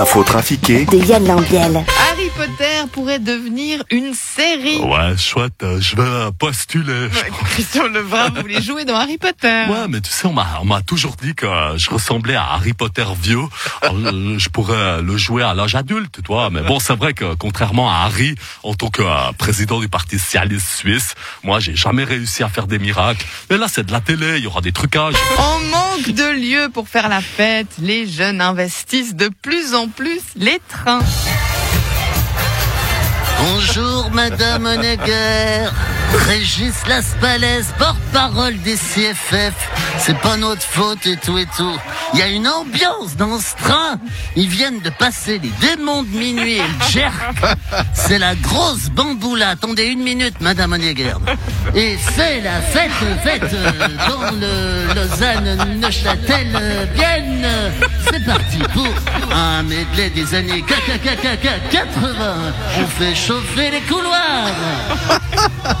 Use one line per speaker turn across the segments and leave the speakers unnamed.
L'info trafiquée
de Yann Lambiel.
Harry Potter pourrait devenir une série.
Ouais, chouette, euh, je vais postuler.
Ouais, Christian Lebrun voulait jouer dans Harry Potter.
Ouais, mais tu sais, on m'a, toujours dit que je ressemblais à Harry Potter vieux. Alors, euh, je pourrais le jouer à l'âge adulte, tu vois. Mais bon, c'est vrai que contrairement à Harry, en tant que euh, président du Parti socialiste suisse, moi, j'ai jamais réussi à faire des miracles. Mais là, c'est de la télé, il y aura des trucages.
En manque de lieux pour faire la fête, les jeunes investissent de plus en plus les trains.
Bonjour Madame Honegger, Régis Laspalès, porte-parole des CFF. C'est pas notre faute et tout et tout. Il y a une ambiance dans ce train. Ils viennent de passer les démons de minuit et le jerk. C'est la grosse bamboula. Attendez une minute Madame Honegger. Et c'est la fête, fête euh, dans le Lausanne, Neuchâtel, euh, Bienne. C'est parti pour un medley des années 80. On fait chauffer les couloirs.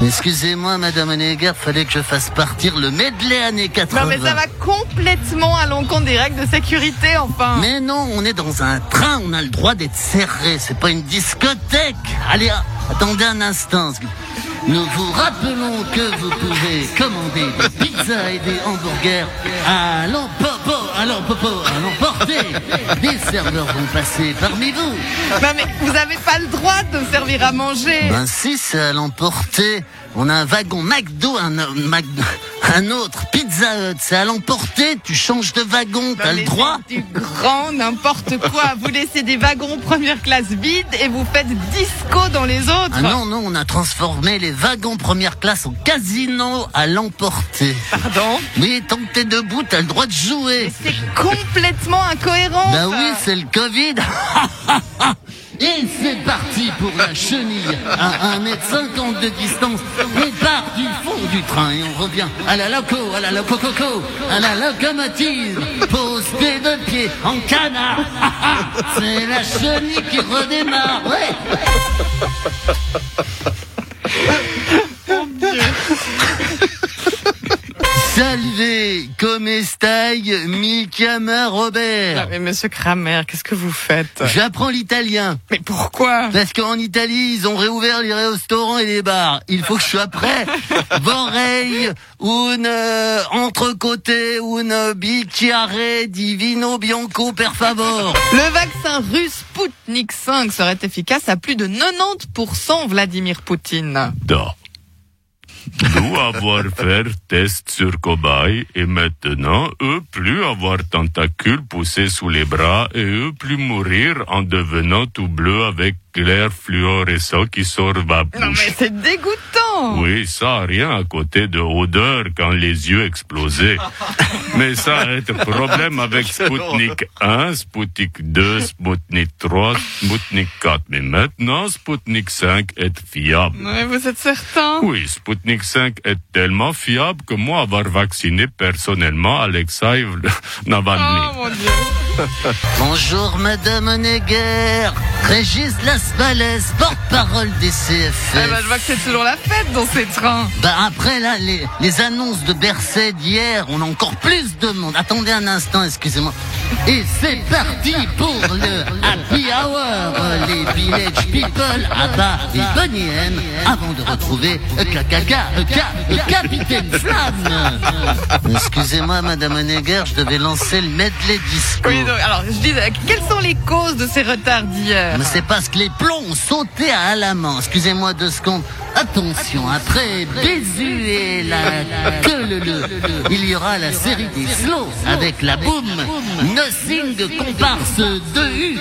Excusez-moi, Madame Honegger, fallait que je fasse partir le medley années 80.
Non mais ça va complètement à l'encontre des règles de sécurité, enfin.
Mais non, on est dans un train, on a le droit d'être serré, c'est pas une discothèque. Allez, attendez un instant. Nous vous rappelons que vous pouvez commander des pizzas et des hamburgers à l'empopo, à l'emporter. Des serveurs vont passer parmi vous.
Non mais vous avez pas le droit de servir à manger.
Ben si, c'est à l'emporter. On a un wagon McDo, un, euh, un autre Pizza Hut, c'est à l'emporter. Tu changes de wagon, t'as le droit.
Du grand n'importe quoi. Vous laissez des wagons première classe vides et vous faites disco dans les autres.
Ah non, non, on a transformé les wagons première classe en casino à l'emporter.
Pardon?
Oui, tant que t'es debout, t'as le droit de jouer.
C'est complètement incohérent.
Bah oui, c'est le Covid. Et c'est parti pour la chenille. À 1m50 de distance, on part du fond du train et on revient à la loco, à la loco coco, à la locomotive. Pose tes deux pieds en canard. C'est la chenille qui redémarre. Salve, come stai, mi chiama
Non,
Robert.
mais monsieur Kramer, qu'est-ce que vous faites?
J'apprends l'italien.
Mais pourquoi?
Parce qu'en Italie, ils ont réouvert les restaurants et les bars. Il faut que je sois prêt. Vorrei un euh, entrecôté, un bicchiere di vino bianco per favor.
Le vaccin russe Sputnik 5 serait efficace à plus de 90% Vladimir Poutine.
Da. Nous avoir fait test sur cobaye et maintenant eux plus avoir tentacules poussés sous les bras et eux plus mourir en devenant tout bleu avec l'air fluorescent qui sort de ma
Non
bouche.
mais c'est dégoûtant
Oui, ça a rien à côté de odeur quand les yeux explosaient. Mais ça a été problème avec Sputnik 1, Sputnik 2, Sputnik 3, Sputnik 4. Mais maintenant, Sputnik 5 est fiable.
Ouais, vous êtes certain?
Oui, Sputnik 5 est tellement fiable que moi avoir vacciné personnellement Alexei Navalny.
Oh mon dieu
Bonjour Madame Honegger. Régis Laspalès, porte-parole des CFF.
Eh ben, Je vois que c'est toujours la fête dans ces trains.
Bah après là, les, les annonces de Berset d'hier, on a encore plus de monde. Attendez un instant, excusez-moi. Et c'est parti pour le Happy Hour, les Village People à bas et Bonnie M, avant de retrouver euh, Capitaine Flamme. Excusez-moi Madame Honegger, je devais lancer le medley disco.
Oui, donc, alors je dis, quelles sont les causes de ces retards d'hier?
Mais c'est parce que les plombs ont sauté à Alamant. Excusez-moi deux secondes. Attention, après Bézu et la queue le le, il y aura la série des slows avec la boum, Nothing de comparse de U,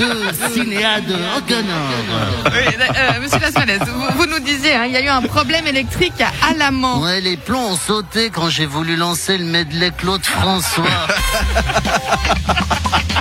de Cinéa de O'Connor.
Oui, euh, Monsieur Lasmalès, vous, vous nous disiez, hein, il y a eu un problème électrique à Alamant.
Ouais, les plombs ont sauté quand j'ai voulu lancer le medley Claude François.